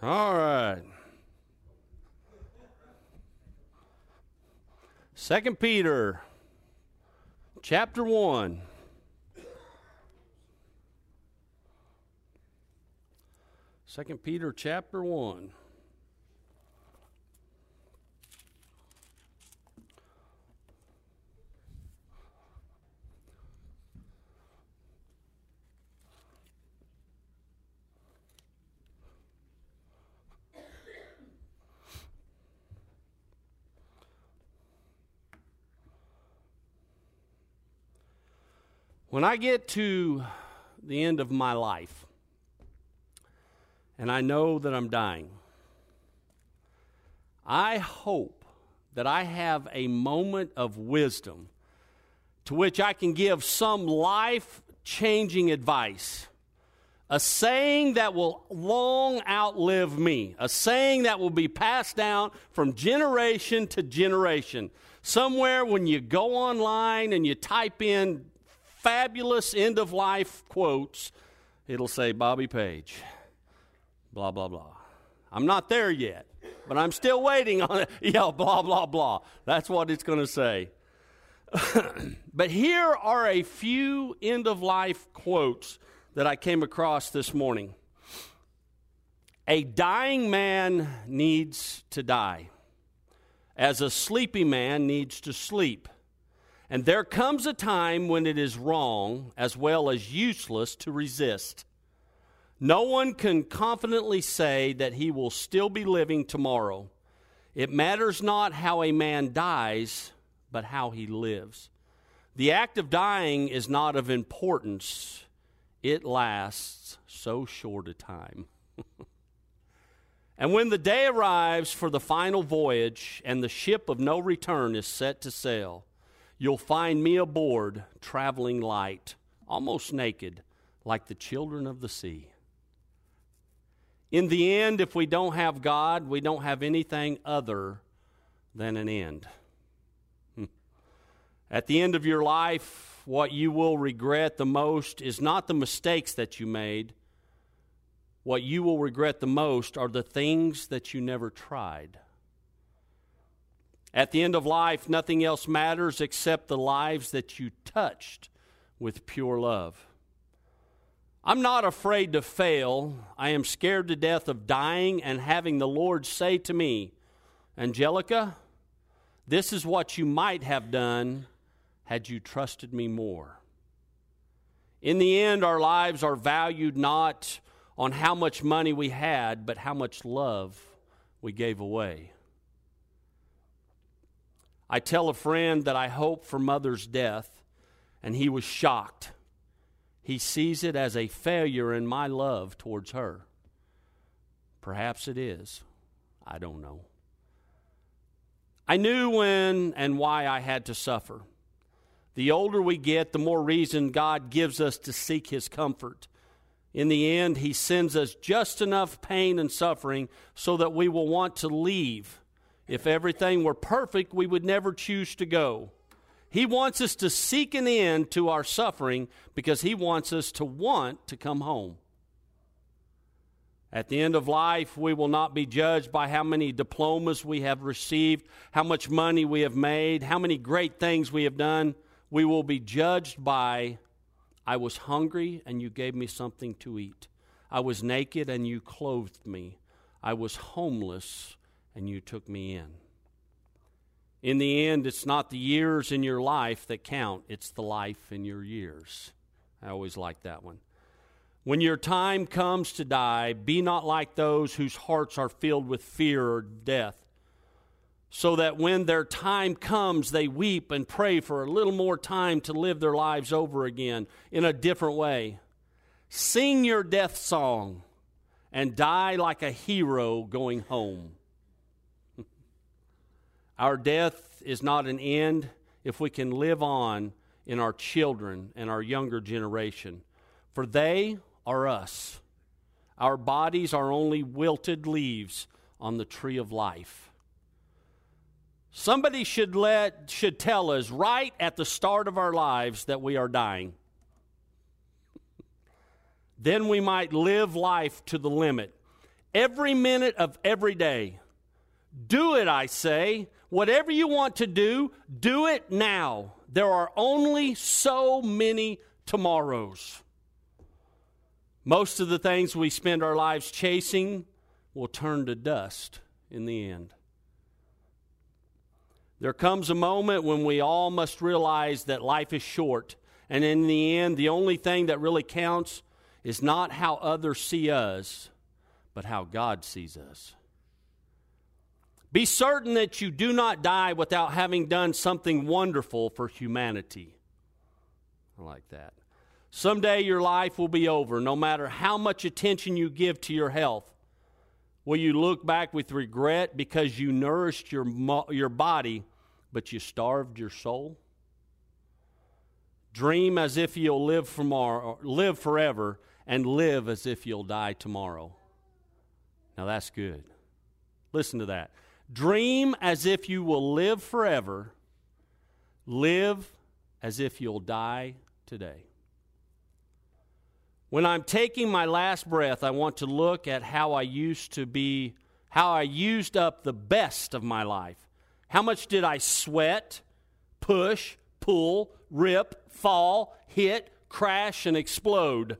All right. Second Peter chapter 1. Second Peter chapter 1. When I get to the end of my life and I know that I'm dying, I hope that I have a moment of wisdom to which I can give some life changing advice. A saying that will long outlive me, a saying that will be passed down from generation to generation. Somewhere when you go online and you type in fabulous end of life quotes, it'll say Bobby Page, blah, blah, blah. I'm not there yet, but I'm still waiting on it. Yeah, blah, blah, blah. That's what it's going to say. but here are a few end of life quotes that I came across this morning. A dying man needs to die, as a sleepy man needs to sleep. And there comes a time when it is wrong as well as useless to resist. No one can confidently say that he will still be living tomorrow. It matters not how a man dies, but how he lives. The act of dying is not of importance, it lasts so short a time. and when the day arrives for the final voyage and the ship of no return is set to sail, You'll find me aboard, traveling light, almost naked, like the children of the sea. In the end, if we don't have God, we don't have anything other than an end. Hmm. At the end of your life, what you will regret the most is not the mistakes that you made. What you will regret the most are the things that you never tried. At the end of life, nothing else matters except the lives that you touched with pure love. I'm not afraid to fail. I am scared to death of dying and having the Lord say to me, Angelica, this is what you might have done had you trusted me more. In the end, our lives are valued not on how much money we had, but how much love we gave away. I tell a friend that I hope for mother's death, and he was shocked. He sees it as a failure in my love towards her. Perhaps it is. I don't know. I knew when and why I had to suffer. The older we get, the more reason God gives us to seek His comfort. In the end, He sends us just enough pain and suffering so that we will want to leave if everything were perfect, we would never choose to go. He wants us to seek an end to our suffering because He wants us to want to come home. At the end of life, we will not be judged by how many diplomas we have received, how much money we have made, how many great things we have done. We will be judged by I was hungry and you gave me something to eat. I was naked and you clothed me. I was homeless and you took me in. In the end, it's not the years in your life that count, it's the life in your years. I always like that one. When your time comes to die, be not like those whose hearts are filled with fear or death, so that when their time comes, they weep and pray for a little more time to live their lives over again in a different way. Sing your death song and die like a hero going home. Our death is not an end if we can live on in our children and our younger generation, for they are us. Our bodies are only wilted leaves on the tree of life. Somebody should let should tell us right at the start of our lives that we are dying. then we might live life to the limit every minute of every day. Do it, I say. Whatever you want to do, do it now. There are only so many tomorrows. Most of the things we spend our lives chasing will turn to dust in the end. There comes a moment when we all must realize that life is short, and in the end, the only thing that really counts is not how others see us, but how God sees us. Be certain that you do not die without having done something wonderful for humanity. I like that. Someday your life will be over, no matter how much attention you give to your health. Will you look back with regret because you nourished your, your body, but you starved your soul? Dream as if you'll live, tomorrow, live forever and live as if you'll die tomorrow. Now that's good. Listen to that. Dream as if you will live forever. Live as if you'll die today. When I'm taking my last breath, I want to look at how I used to be, how I used up the best of my life. How much did I sweat, push, pull, rip, fall, hit, crash, and explode?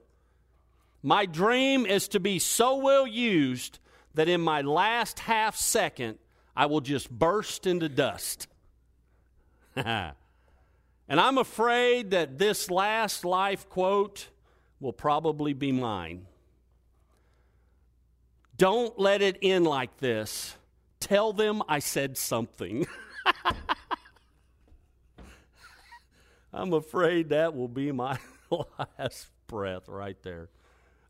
My dream is to be so well used that in my last half second, I will just burst into dust. and I'm afraid that this last life quote will probably be mine. Don't let it end like this. Tell them I said something. I'm afraid that will be my last breath right there.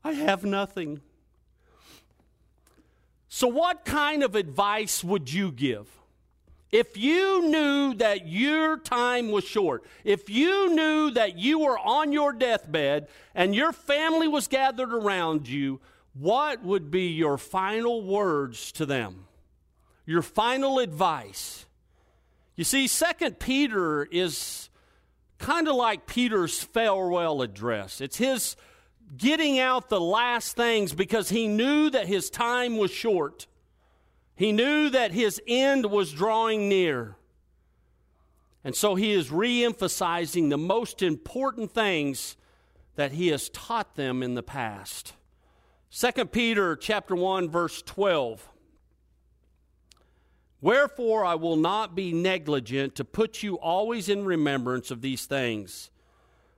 I have nothing. So, what kind of advice would you give? If you knew that your time was short, if you knew that you were on your deathbed and your family was gathered around you, what would be your final words to them? Your final advice? You see, Second Peter is kind of like Peter's farewell address. It's his getting out the last things because he knew that his time was short. He knew that his end was drawing near. And so he is re emphasizing the most important things that he has taught them in the past. 2 Peter chapter 1 verse 12 Wherefore I will not be negligent to put you always in remembrance of these things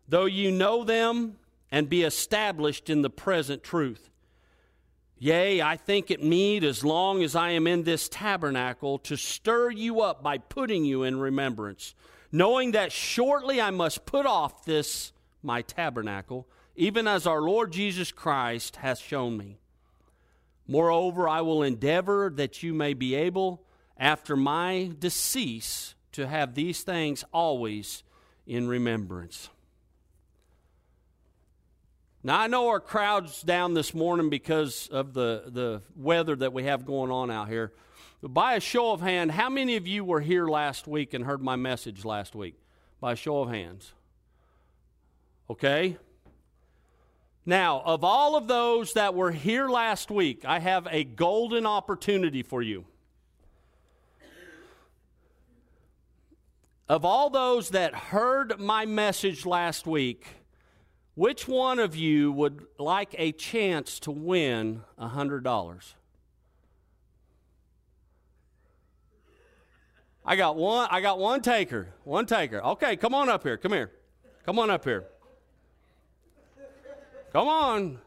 though you know them and be established in the present truth. Yea, I think it meet, as long as I am in this tabernacle, to stir you up by putting you in remembrance, knowing that shortly I must put off this my tabernacle, even as our Lord Jesus Christ hath shown me. Moreover, I will endeavor that you may be able, after my decease, to have these things always in remembrance. Now, I know our crowd's down this morning because of the, the weather that we have going on out here. But by a show of hand, how many of you were here last week and heard my message last week? By a show of hands. Okay? Now, of all of those that were here last week, I have a golden opportunity for you. Of all those that heard my message last week, which one of you would like a chance to win a $100? I got one I got one taker. One taker. Okay, come on up here. Come here. Come on up here. Come on.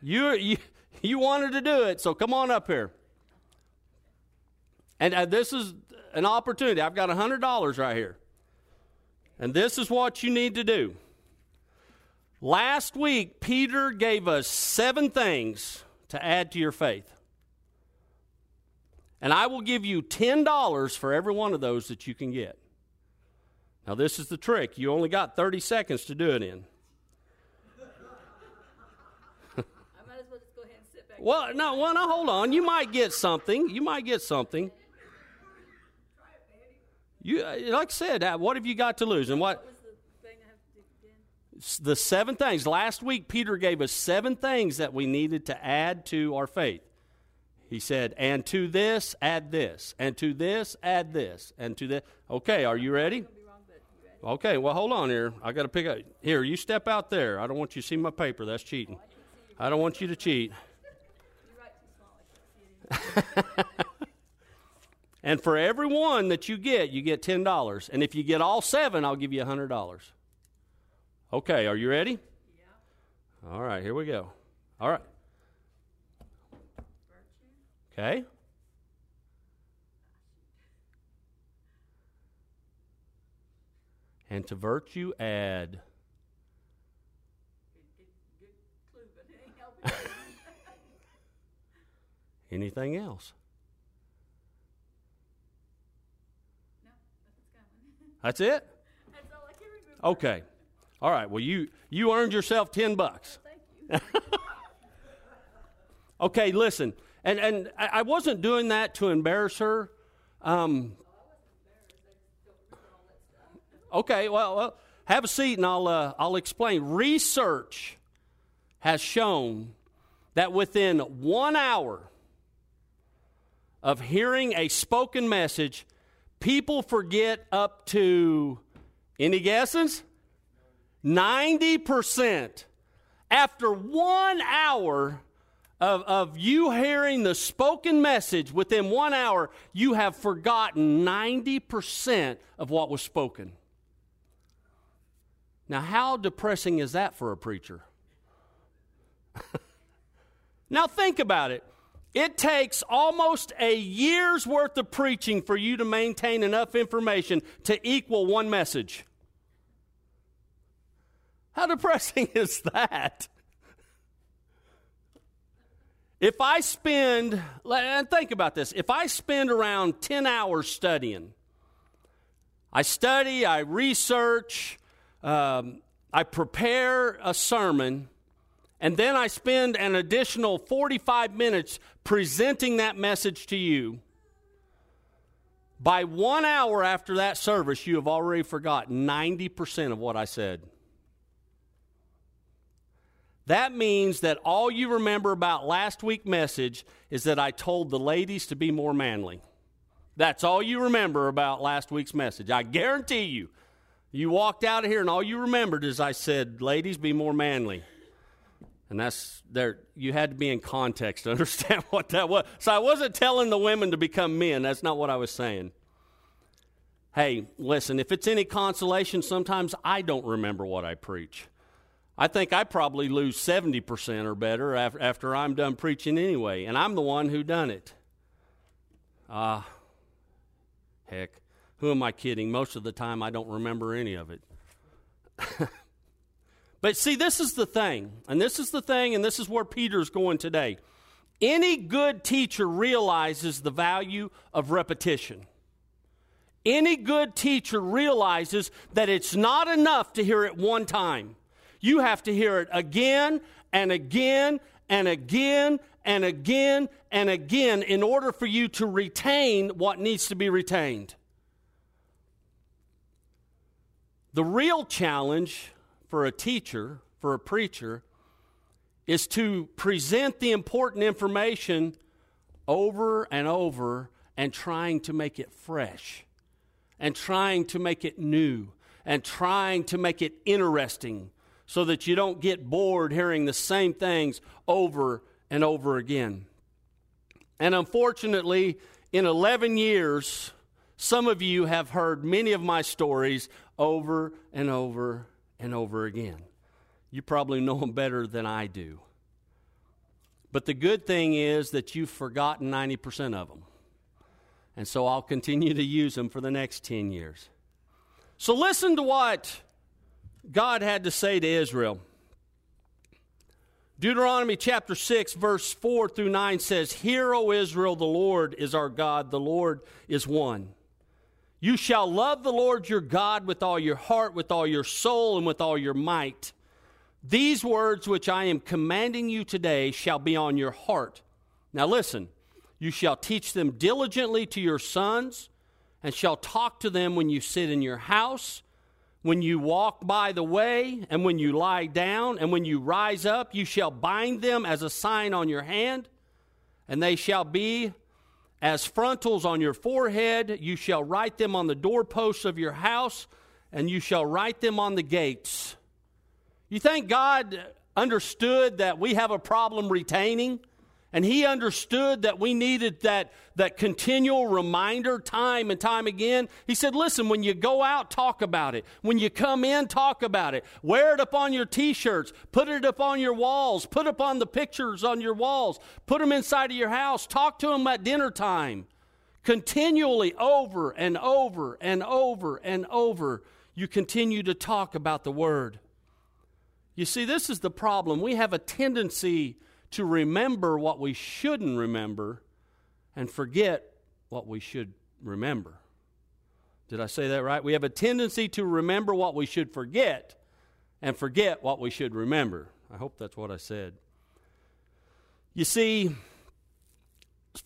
You you you wanted to do it, so come on up here. And uh, this is an opportunity. I've got a $100 right here. And this is what you need to do. Last week, Peter gave us seven things to add to your faith. And I will give you $10 for every one of those that you can get. Now, this is the trick. You only got 30 seconds to do it in. well, no, well, no, hold on. You might get something. You might get something. You, uh, like I said, uh, what have you got to lose? And what? The seven things. Last week, Peter gave us seven things that we needed to add to our faith. He said, and to this, add this, and to this, add this, and to this. Okay, are you ready? Okay, well, hold on here. I got to pick up. Here, you step out there. I don't want you to see my paper. That's cheating. I don't want you to cheat. and for every one that you get, you get $10. And if you get all seven, I'll give you $100. Okay, are you ready? Yeah. All right, here we go. All right. Okay. And to virtue add. Anything else? No, That's it? That's all I can remember. Okay. All right. Well, you you earned yourself 10 bucks. Thank you. Okay, listen. And and I I wasn't doing that to embarrass her. Um, okay, well, well, have a seat and I'll uh, I'll explain. Research has shown that within one hour of hearing a spoken message, people forget up to any guesses? 90%. After one hour of, of you hearing the spoken message, within one hour, you have forgotten 90% of what was spoken. Now, how depressing is that for a preacher? now, think about it. It takes almost a year's worth of preaching for you to maintain enough information to equal one message. How depressing is that? If I spend, and think about this, if I spend around 10 hours studying, I study, I research, um, I prepare a sermon, and then I spend an additional 45 minutes presenting that message to you. By one hour after that service, you have already forgotten 90% of what I said. That means that all you remember about last week's message is that I told the ladies to be more manly. That's all you remember about last week's message. I guarantee you. You walked out of here and all you remembered is I said, ladies, be more manly. And that's there you had to be in context to understand what that was. So I wasn't telling the women to become men. That's not what I was saying. Hey, listen, if it's any consolation, sometimes I don't remember what I preach. I think I probably lose 70% or better after, after I'm done preaching anyway, and I'm the one who done it. Ah, uh, heck, who am I kidding? Most of the time I don't remember any of it. but see, this is the thing, and this is the thing, and this is where Peter's going today. Any good teacher realizes the value of repetition. Any good teacher realizes that it's not enough to hear it one time. You have to hear it again and again and again and again and again in order for you to retain what needs to be retained. The real challenge for a teacher, for a preacher, is to present the important information over and over and trying to make it fresh and trying to make it new and trying to make it interesting so that you don't get bored hearing the same things over and over again. And unfortunately, in 11 years, some of you have heard many of my stories over and over and over again. You probably know them better than I do. But the good thing is that you've forgotten 90% of them. And so I'll continue to use them for the next 10 years. So listen to what God had to say to Israel. Deuteronomy chapter 6, verse 4 through 9 says, Hear, O Israel, the Lord is our God, the Lord is one. You shall love the Lord your God with all your heart, with all your soul, and with all your might. These words which I am commanding you today shall be on your heart. Now listen, you shall teach them diligently to your sons, and shall talk to them when you sit in your house when you walk by the way, and when you lie down, and when you rise up, you shall bind them as a sign on your hand, and they shall be as frontals on your forehead. You shall write them on the doorposts of your house, and you shall write them on the gates. You think God understood that we have a problem retaining? And he understood that we needed that, that continual reminder time and time again. He said, Listen, when you go out, talk about it. When you come in, talk about it. Wear it up on your t shirts. Put it up on your walls. Put up on the pictures on your walls. Put them inside of your house. Talk to them at dinner time. Continually, over and over and over and over, you continue to talk about the Word. You see, this is the problem. We have a tendency to remember what we shouldn't remember and forget what we should remember. Did I say that right? We have a tendency to remember what we should forget and forget what we should remember. I hope that's what I said. You see,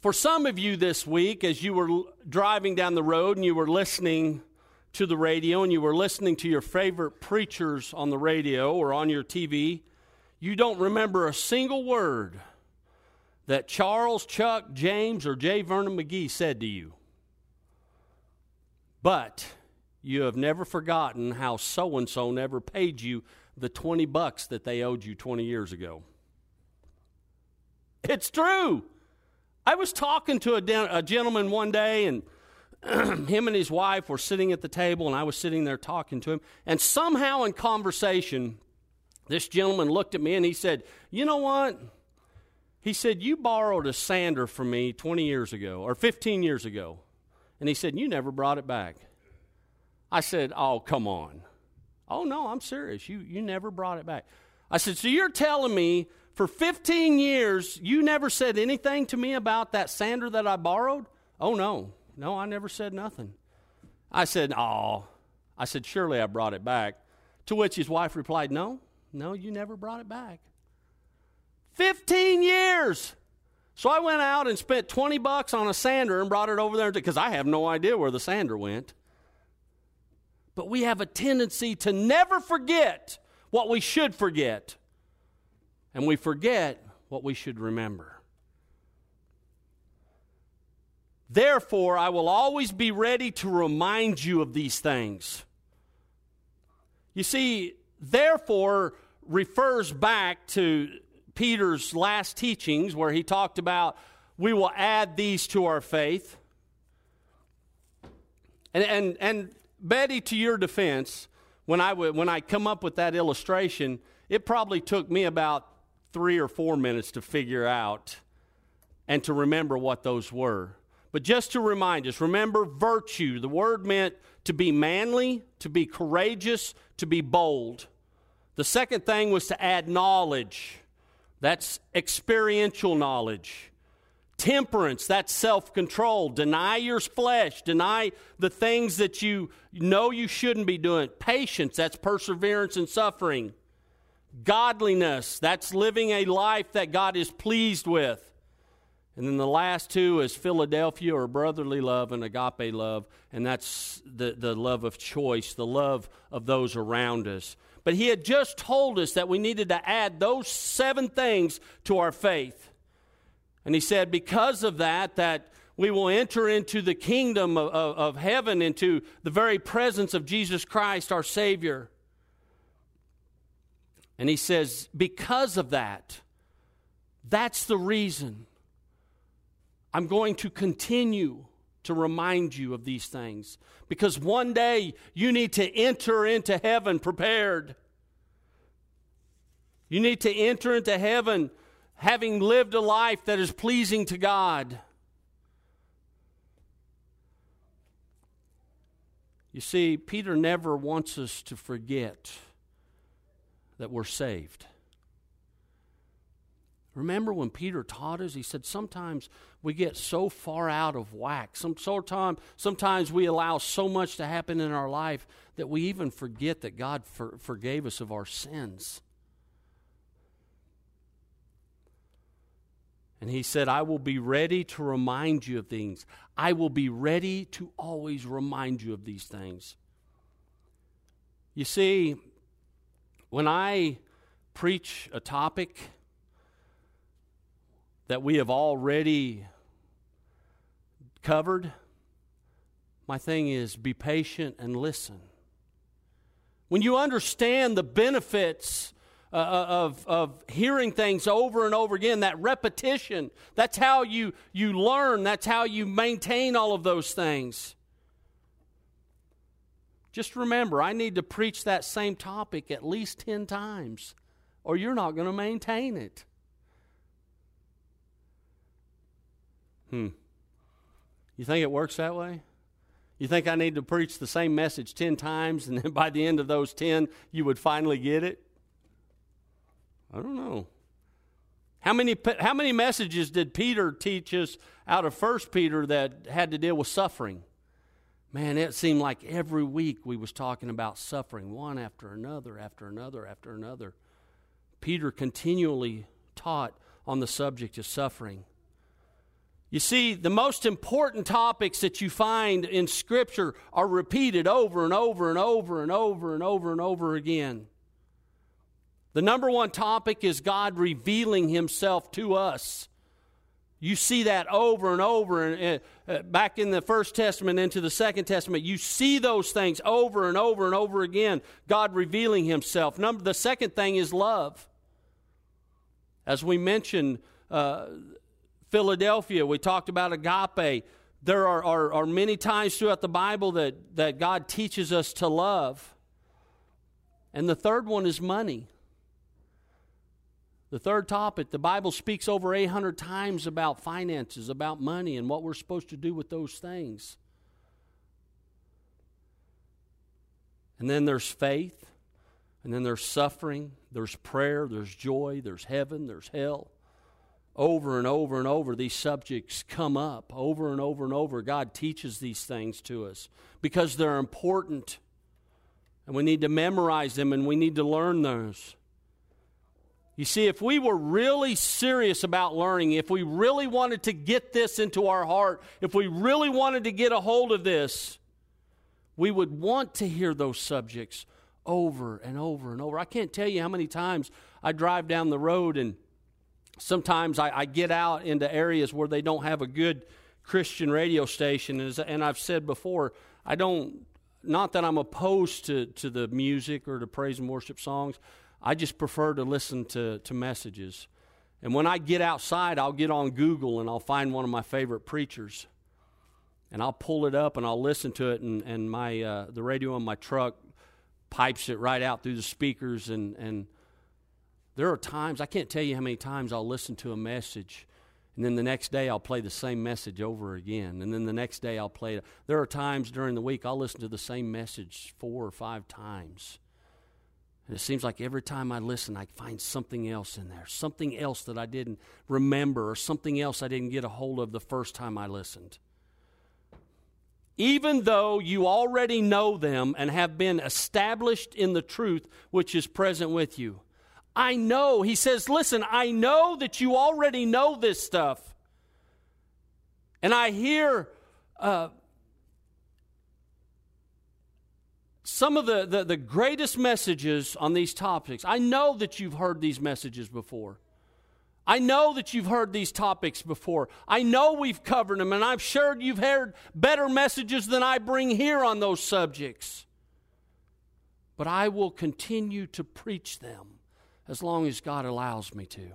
for some of you this week, as you were driving down the road and you were listening to the radio and you were listening to your favorite preachers on the radio or on your TV, you don't remember a single word that Charles, Chuck, James, or J. Vernon McGee said to you. But you have never forgotten how so and so never paid you the 20 bucks that they owed you 20 years ago. It's true. I was talking to a, de- a gentleman one day, and him and his wife were sitting at the table, and I was sitting there talking to him. And somehow in conversation, this gentleman looked at me and he said, You know what? He said, You borrowed a sander from me 20 years ago or 15 years ago. And he said, You never brought it back. I said, Oh, come on. Oh, no, I'm serious. You, you never brought it back. I said, So you're telling me for 15 years you never said anything to me about that sander that I borrowed? Oh, no. No, I never said nothing. I said, Oh. I said, Surely I brought it back. To which his wife replied, No, no, you never brought it back. 15 years. So I went out and spent 20 bucks on a sander and brought it over there because I have no idea where the sander went. But we have a tendency to never forget what we should forget. And we forget what we should remember. Therefore, I will always be ready to remind you of these things. You see, therefore refers back to Peter's last teachings where he talked about we will add these to our faith. And, and, and Betty, to your defense, when I, w- when I come up with that illustration, it probably took me about three or four minutes to figure out and to remember what those were. But just to remind us, remember virtue. The word meant to be manly, to be courageous, to be bold. The second thing was to add knowledge. That's experiential knowledge. Temperance, that's self control. Deny your flesh. Deny the things that you know you shouldn't be doing. Patience, that's perseverance and suffering. Godliness, that's living a life that God is pleased with. And then the last two is Philadelphia or brotherly love and agape love, and that's the, the love of choice, the love of those around us. But he had just told us that we needed to add those seven things to our faith. And he said, because of that, that we will enter into the kingdom of, of, of heaven, into the very presence of Jesus Christ, our Savior. And he says, because of that, that's the reason I'm going to continue to remind you of these things because one day you need to enter into heaven prepared. You need to enter into heaven having lived a life that is pleasing to God. You see, Peter never wants us to forget that we're saved. Remember when Peter taught us? He said sometimes we get so far out of whack. Some, time, sometimes we allow so much to happen in our life that we even forget that God for, forgave us of our sins. And he said, I will be ready to remind you of things. I will be ready to always remind you of these things. You see, when I preach a topic that we have already covered, my thing is be patient and listen. When you understand the benefits uh, uh, of, of hearing things over and over again, that repetition, that's how you, you learn, that's how you maintain all of those things. Just remember, I need to preach that same topic at least 10 times, or you're not going to maintain it. Hmm. You think it works that way? You think I need to preach the same message 10 times and then by the end of those 10 you would finally get it? I don't know. How many, how many messages did Peter teach us out of First Peter that had to deal with suffering? Man, it seemed like every week we was talking about suffering, one after another, after another, after another. Peter continually taught on the subject of suffering. You see, the most important topics that you find in Scripture are repeated over and over and over and over and over and over again. The number one topic is God revealing Himself to us. You see that over and over, and uh, back in the First Testament into the Second Testament, you see those things over and over and over again. God revealing Himself. Number the second thing is love. As we mentioned, uh, Philadelphia, we talked about agape. There are, are, are many times throughout the Bible that, that God teaches us to love. And the third one is money. The third topic, the Bible speaks over 800 times about finances, about money, and what we're supposed to do with those things. And then there's faith, and then there's suffering, there's prayer, there's joy, there's heaven, there's hell. Over and over and over, these subjects come up. Over and over and over, God teaches these things to us because they're important. And we need to memorize them and we need to learn those. You see, if we were really serious about learning, if we really wanted to get this into our heart, if we really wanted to get a hold of this, we would want to hear those subjects over and over and over. I can't tell you how many times I drive down the road and sometimes I, I get out into areas where they don't have a good Christian radio station. And I've said before, I don't, not that I'm opposed to, to the music or to praise and worship songs. I just prefer to listen to, to messages. And when I get outside, I'll get on Google and I'll find one of my favorite preachers. And I'll pull it up and I'll listen to it, and, and my, uh, the radio on my truck pipes it right out through the speakers. And, and there are times, I can't tell you how many times I'll listen to a message, and then the next day I'll play the same message over again. And then the next day I'll play it. There are times during the week I'll listen to the same message four or five times. And it seems like every time I listen, I find something else in there, something else that I didn't remember, or something else I didn't get a hold of the first time I listened. Even though you already know them and have been established in the truth which is present with you. I know, he says, listen, I know that you already know this stuff. And I hear uh, some of the, the, the greatest messages on these topics. I know that you've heard these messages before. I know that you've heard these topics before. I know we've covered them, and I'm sure you've heard better messages than I bring here on those subjects. But I will continue to preach them as long as God allows me to.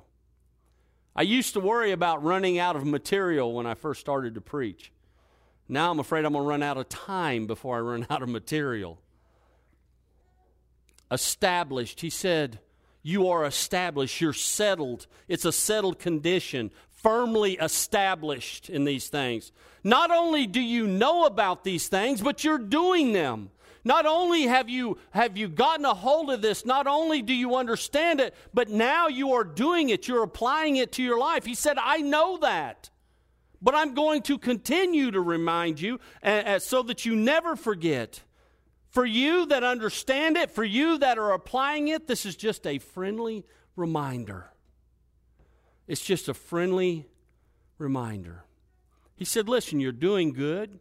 I used to worry about running out of material when I first started to preach. Now I'm afraid I'm going to run out of time before I run out of material established. He said, You are established. You're settled. It's a settled condition, firmly established in these things. Not only do you know about these things, but you're doing them. Not only have you, have you gotten a hold of this, not only do you understand it, but now you are doing it. You're applying it to your life. He said, I know that. But I'm going to continue to remind you uh, so that you never forget. For you that understand it, for you that are applying it, this is just a friendly reminder. It's just a friendly reminder. He said, Listen, you're doing good.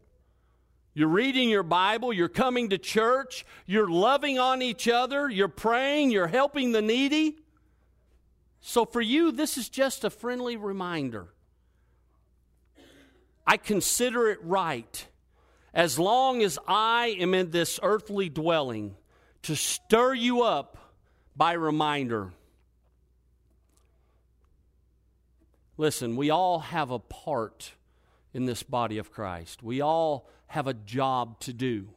You're reading your Bible, you're coming to church, you're loving on each other, you're praying, you're helping the needy. So for you, this is just a friendly reminder. I consider it right, as long as I am in this earthly dwelling, to stir you up by reminder. Listen, we all have a part in this body of Christ. We all have a job to do.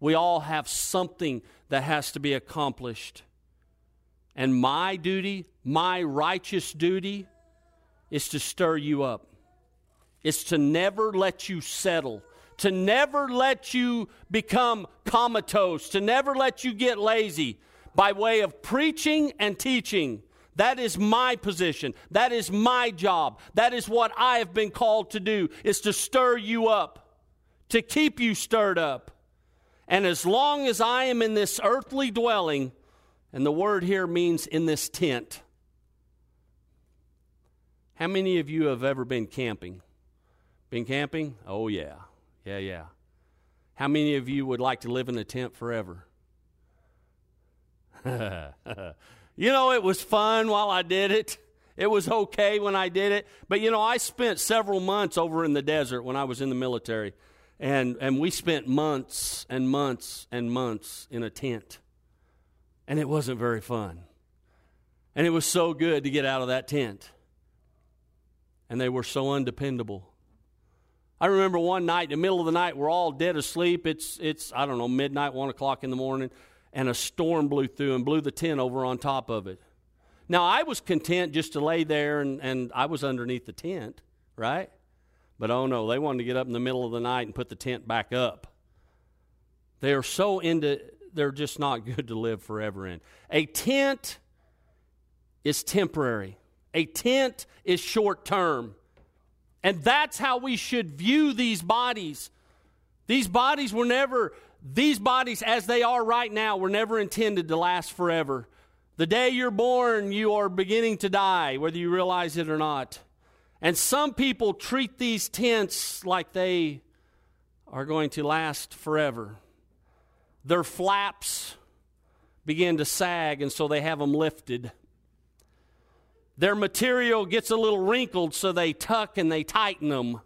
We all have something that has to be accomplished. And my duty, my righteous duty, is to stir you up. It's to never let you settle, to never let you become comatose, to never let you get lazy by way of preaching and teaching. That is my position. That is my job. That is what I have been called to do is to stir you up, to keep you stirred up. And as long as I am in this earthly dwelling, and the word here means in this tent. How many of you have ever been camping? Been camping? Oh, yeah. Yeah, yeah. How many of you would like to live in a tent forever? you know, it was fun while I did it. It was okay when I did it. But, you know, I spent several months over in the desert when I was in the military. And, and we spent months and months and months in a tent. And it wasn't very fun. And it was so good to get out of that tent. And they were so undependable. I remember one night in the middle of the night, we're all dead asleep. It's, it's I don't know, midnight, 1 o'clock in the morning and a storm blew through and blew the tent over on top of it. Now, I was content just to lay there and, and I was underneath the tent, right? But oh no, they wanted to get up in the middle of the night and put the tent back up. They are so into, they're just not good to live forever in. A tent is temporary, a tent is short term. And that's how we should view these bodies. These bodies were never these bodies, as they are right now, were never intended to last forever. The day you're born, you are beginning to die, whether you realize it or not. And some people treat these tents like they are going to last forever. Their flaps begin to sag, and so they have them lifted. Their material gets a little wrinkled, so they tuck and they tighten them.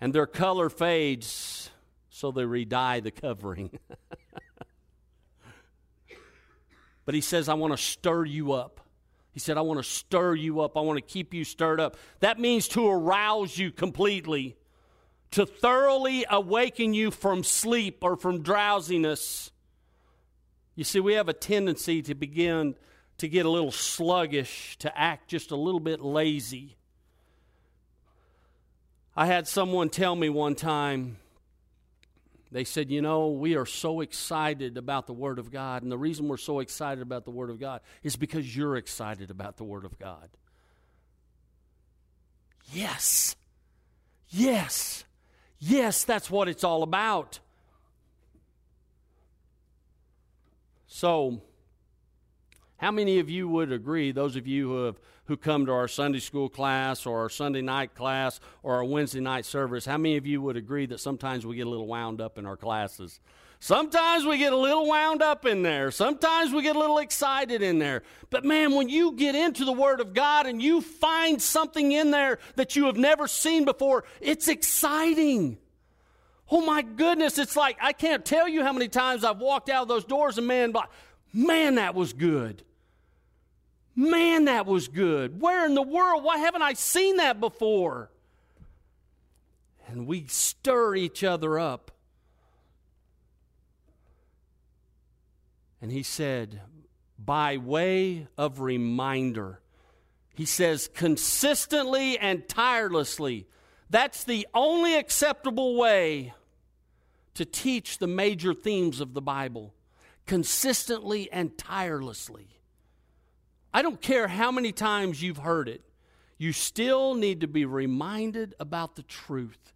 and their color fades, so they redye the covering. but he says, I want to stir you up. He said, I want to stir you up. I want to keep you stirred up. That means to arouse you completely, to thoroughly awaken you from sleep or from drowsiness. You see, we have a tendency to begin to get a little sluggish, to act just a little bit lazy. I had someone tell me one time, they said, You know, we are so excited about the Word of God. And the reason we're so excited about the Word of God is because you're excited about the Word of God. Yes. Yes. Yes, that's what it's all about. So, how many of you would agree, those of you who have who come to our Sunday school class or our Sunday night class or our Wednesday night service, how many of you would agree that sometimes we get a little wound up in our classes? Sometimes we get a little wound up in there. Sometimes we get a little excited in there. But man, when you get into the Word of God and you find something in there that you have never seen before, it's exciting. Oh my goodness, it's like I can't tell you how many times I've walked out of those doors and man, man, that was good. Man, that was good. Where in the world? Why haven't I seen that before? And we stir each other up. And he said, by way of reminder, he says, consistently and tirelessly. That's the only acceptable way to teach the major themes of the Bible. Consistently and tirelessly. I don't care how many times you've heard it, you still need to be reminded about the truth.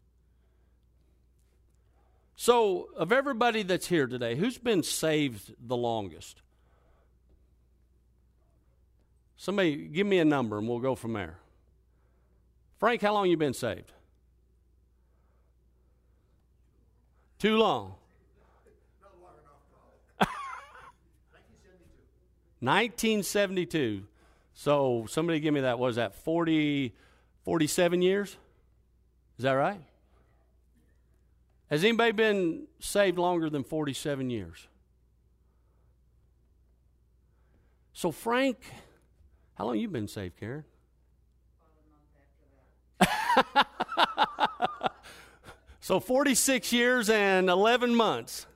So, of everybody that's here today, who's been saved the longest? Somebody give me a number and we'll go from there. Frank, how long you been saved? Too long. 1972. So somebody give me that. Was that 40, 47 years? Is that right? Has anybody been saved longer than 47 years? So Frank, how long you been saved, Karen? so 46 years and 11 months.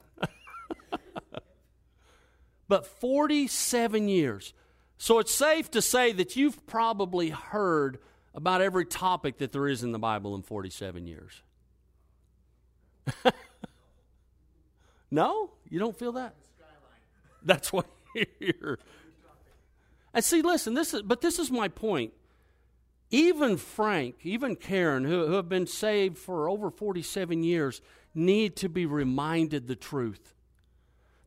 But 47 years. So it's safe to say that you've probably heard about every topic that there is in the Bible in 47 years. no? You don't feel that? That's what you're. And see, listen, this is, but this is my point. Even Frank, even Karen, who, who have been saved for over 47 years, need to be reminded the truth.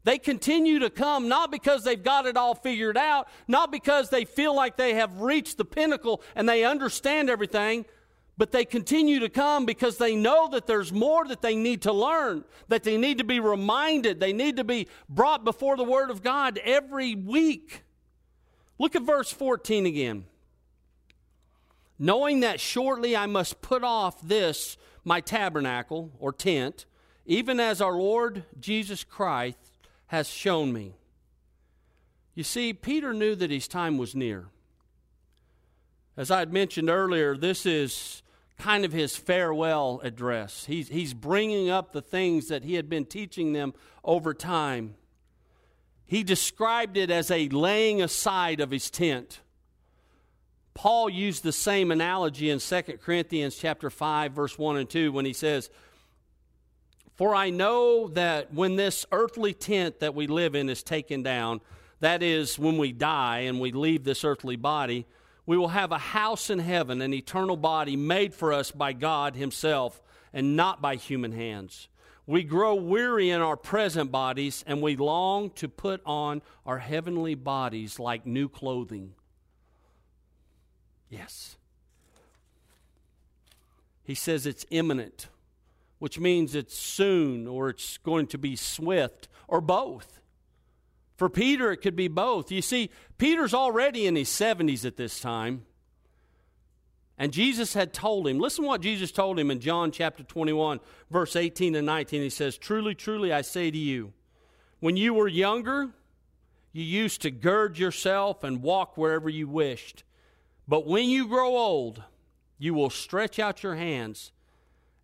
They continue to come not because they've got it all figured out, not because they feel like they have reached the pinnacle and they understand everything, but they continue to come because they know that there's more that they need to learn, that they need to be reminded, they need to be brought before the Word of God every week. Look at verse 14 again. Knowing that shortly I must put off this, my tabernacle or tent, even as our Lord Jesus Christ has shown me. You see, Peter knew that his time was near. As I had mentioned earlier, this is kind of his farewell address. He's, he's bringing up the things that he had been teaching them over time. He described it as a laying aside of his tent. Paul used the same analogy in 2 Corinthians chapter 5 verse 1 and 2 when he says, "For I know that when this earthly tent that we live in is taken down, that is when we die and we leave this earthly body, we will have a house in heaven, an eternal body made for us by God Himself and not by human hands. We grow weary in our present bodies, and we long to put on our heavenly bodies like new clothing. Yes. He says it's imminent, which means it's soon or it's going to be swift or both. For Peter, it could be both. You see, Peter's already in his 70s at this time. And Jesus had told him, listen what Jesus told him in John chapter 21, verse 18 and 19. He says, Truly, truly, I say to you, when you were younger, you used to gird yourself and walk wherever you wished. But when you grow old, you will stretch out your hands,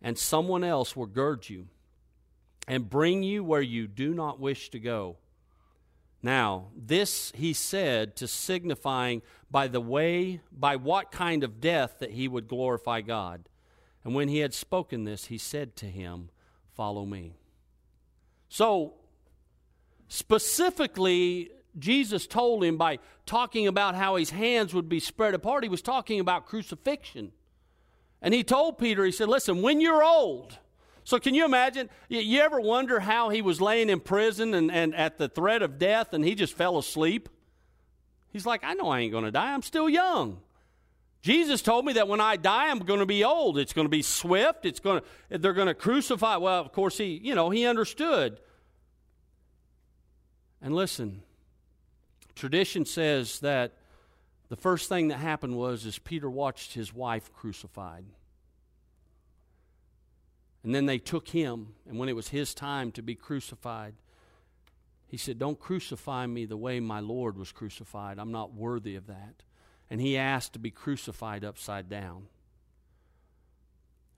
and someone else will gird you and bring you where you do not wish to go. Now, this he said to signifying by the way, by what kind of death that he would glorify God. And when he had spoken this, he said to him, Follow me. So, specifically, Jesus told him by talking about how his hands would be spread apart, he was talking about crucifixion. And he told Peter, he said, Listen, when you're old, so, can you imagine? You ever wonder how he was laying in prison and, and at the threat of death and he just fell asleep? He's like, I know I ain't going to die. I'm still young. Jesus told me that when I die, I'm going to be old. It's going to be swift. It's going to, they're going to crucify. Well, of course, he, you know, he understood. And listen, tradition says that the first thing that happened was is Peter watched his wife crucified. And then they took him, and when it was his time to be crucified, he said, Don't crucify me the way my Lord was crucified. I'm not worthy of that. And he asked to be crucified upside down.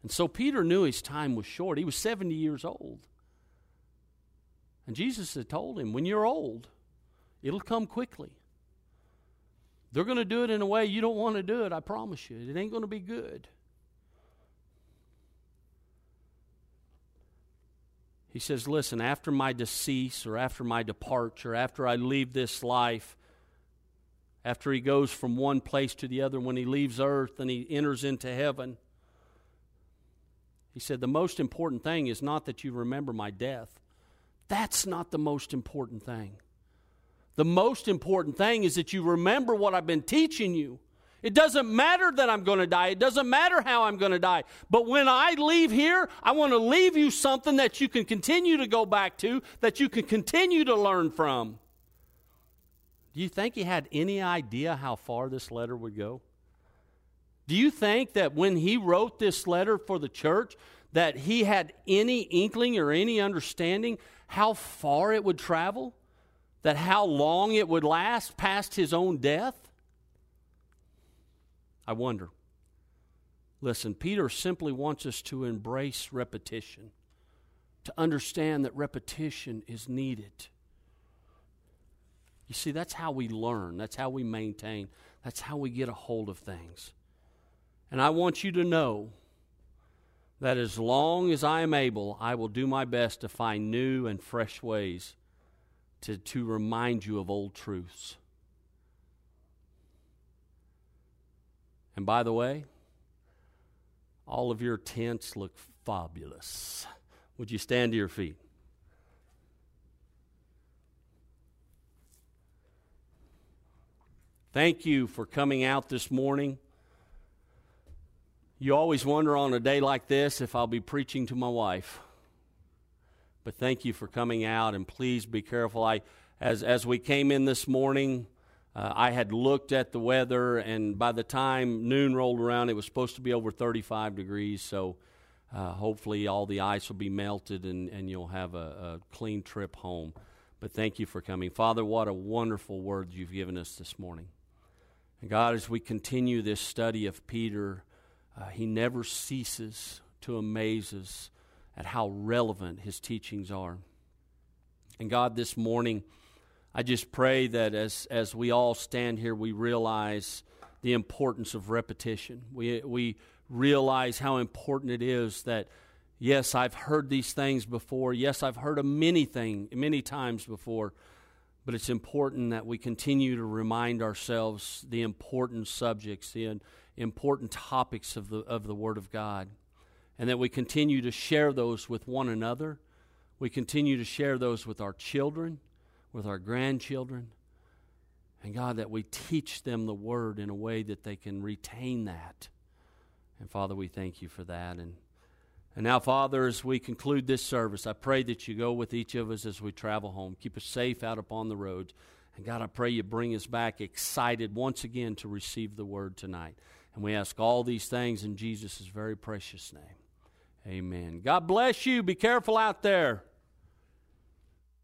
And so Peter knew his time was short. He was 70 years old. And Jesus had told him, When you're old, it'll come quickly. They're going to do it in a way you don't want to do it, I promise you. It ain't going to be good. He says, Listen, after my decease or after my departure, after I leave this life, after he goes from one place to the other, when he leaves earth and he enters into heaven, he said, The most important thing is not that you remember my death. That's not the most important thing. The most important thing is that you remember what I've been teaching you It doesn't matter that I'm going to die. It doesn't matter how I'm going to die. But when I leave here, I want to leave you something that you can continue to go back to, that you can continue to learn from. Do you think he had any idea how far this letter would go? Do you think that when he wrote this letter for the church, that he had any inkling or any understanding how far it would travel? That how long it would last past his own death? I wonder. Listen, Peter simply wants us to embrace repetition, to understand that repetition is needed. You see, that's how we learn, that's how we maintain, that's how we get a hold of things. And I want you to know that as long as I am able, I will do my best to find new and fresh ways to, to remind you of old truths. And by the way, all of your tents look fabulous. Would you stand to your feet? Thank you for coming out this morning. You always wonder on a day like this if I'll be preaching to my wife. But thank you for coming out, and please be careful. I, as, as we came in this morning, uh, I had looked at the weather, and by the time noon rolled around, it was supposed to be over 35 degrees. So uh, hopefully, all the ice will be melted and, and you'll have a, a clean trip home. But thank you for coming. Father, what a wonderful word you've given us this morning. And God, as we continue this study of Peter, uh, he never ceases to amaze us at how relevant his teachings are. And God, this morning, I just pray that as, as we all stand here, we realize the importance of repetition. We, we realize how important it is that, yes, I've heard these things before. Yes, I've heard of many things, many times before. But it's important that we continue to remind ourselves the important subjects, the important topics of the, of the Word of God, and that we continue to share those with one another. We continue to share those with our children with our grandchildren. And God, that we teach them the word in a way that they can retain that. And Father, we thank you for that. And, and now, Father, as we conclude this service, I pray that you go with each of us as we travel home. Keep us safe out upon the roads. And God, I pray you bring us back excited once again to receive the word tonight. And we ask all these things in Jesus' very precious name. Amen. God bless you. Be careful out there.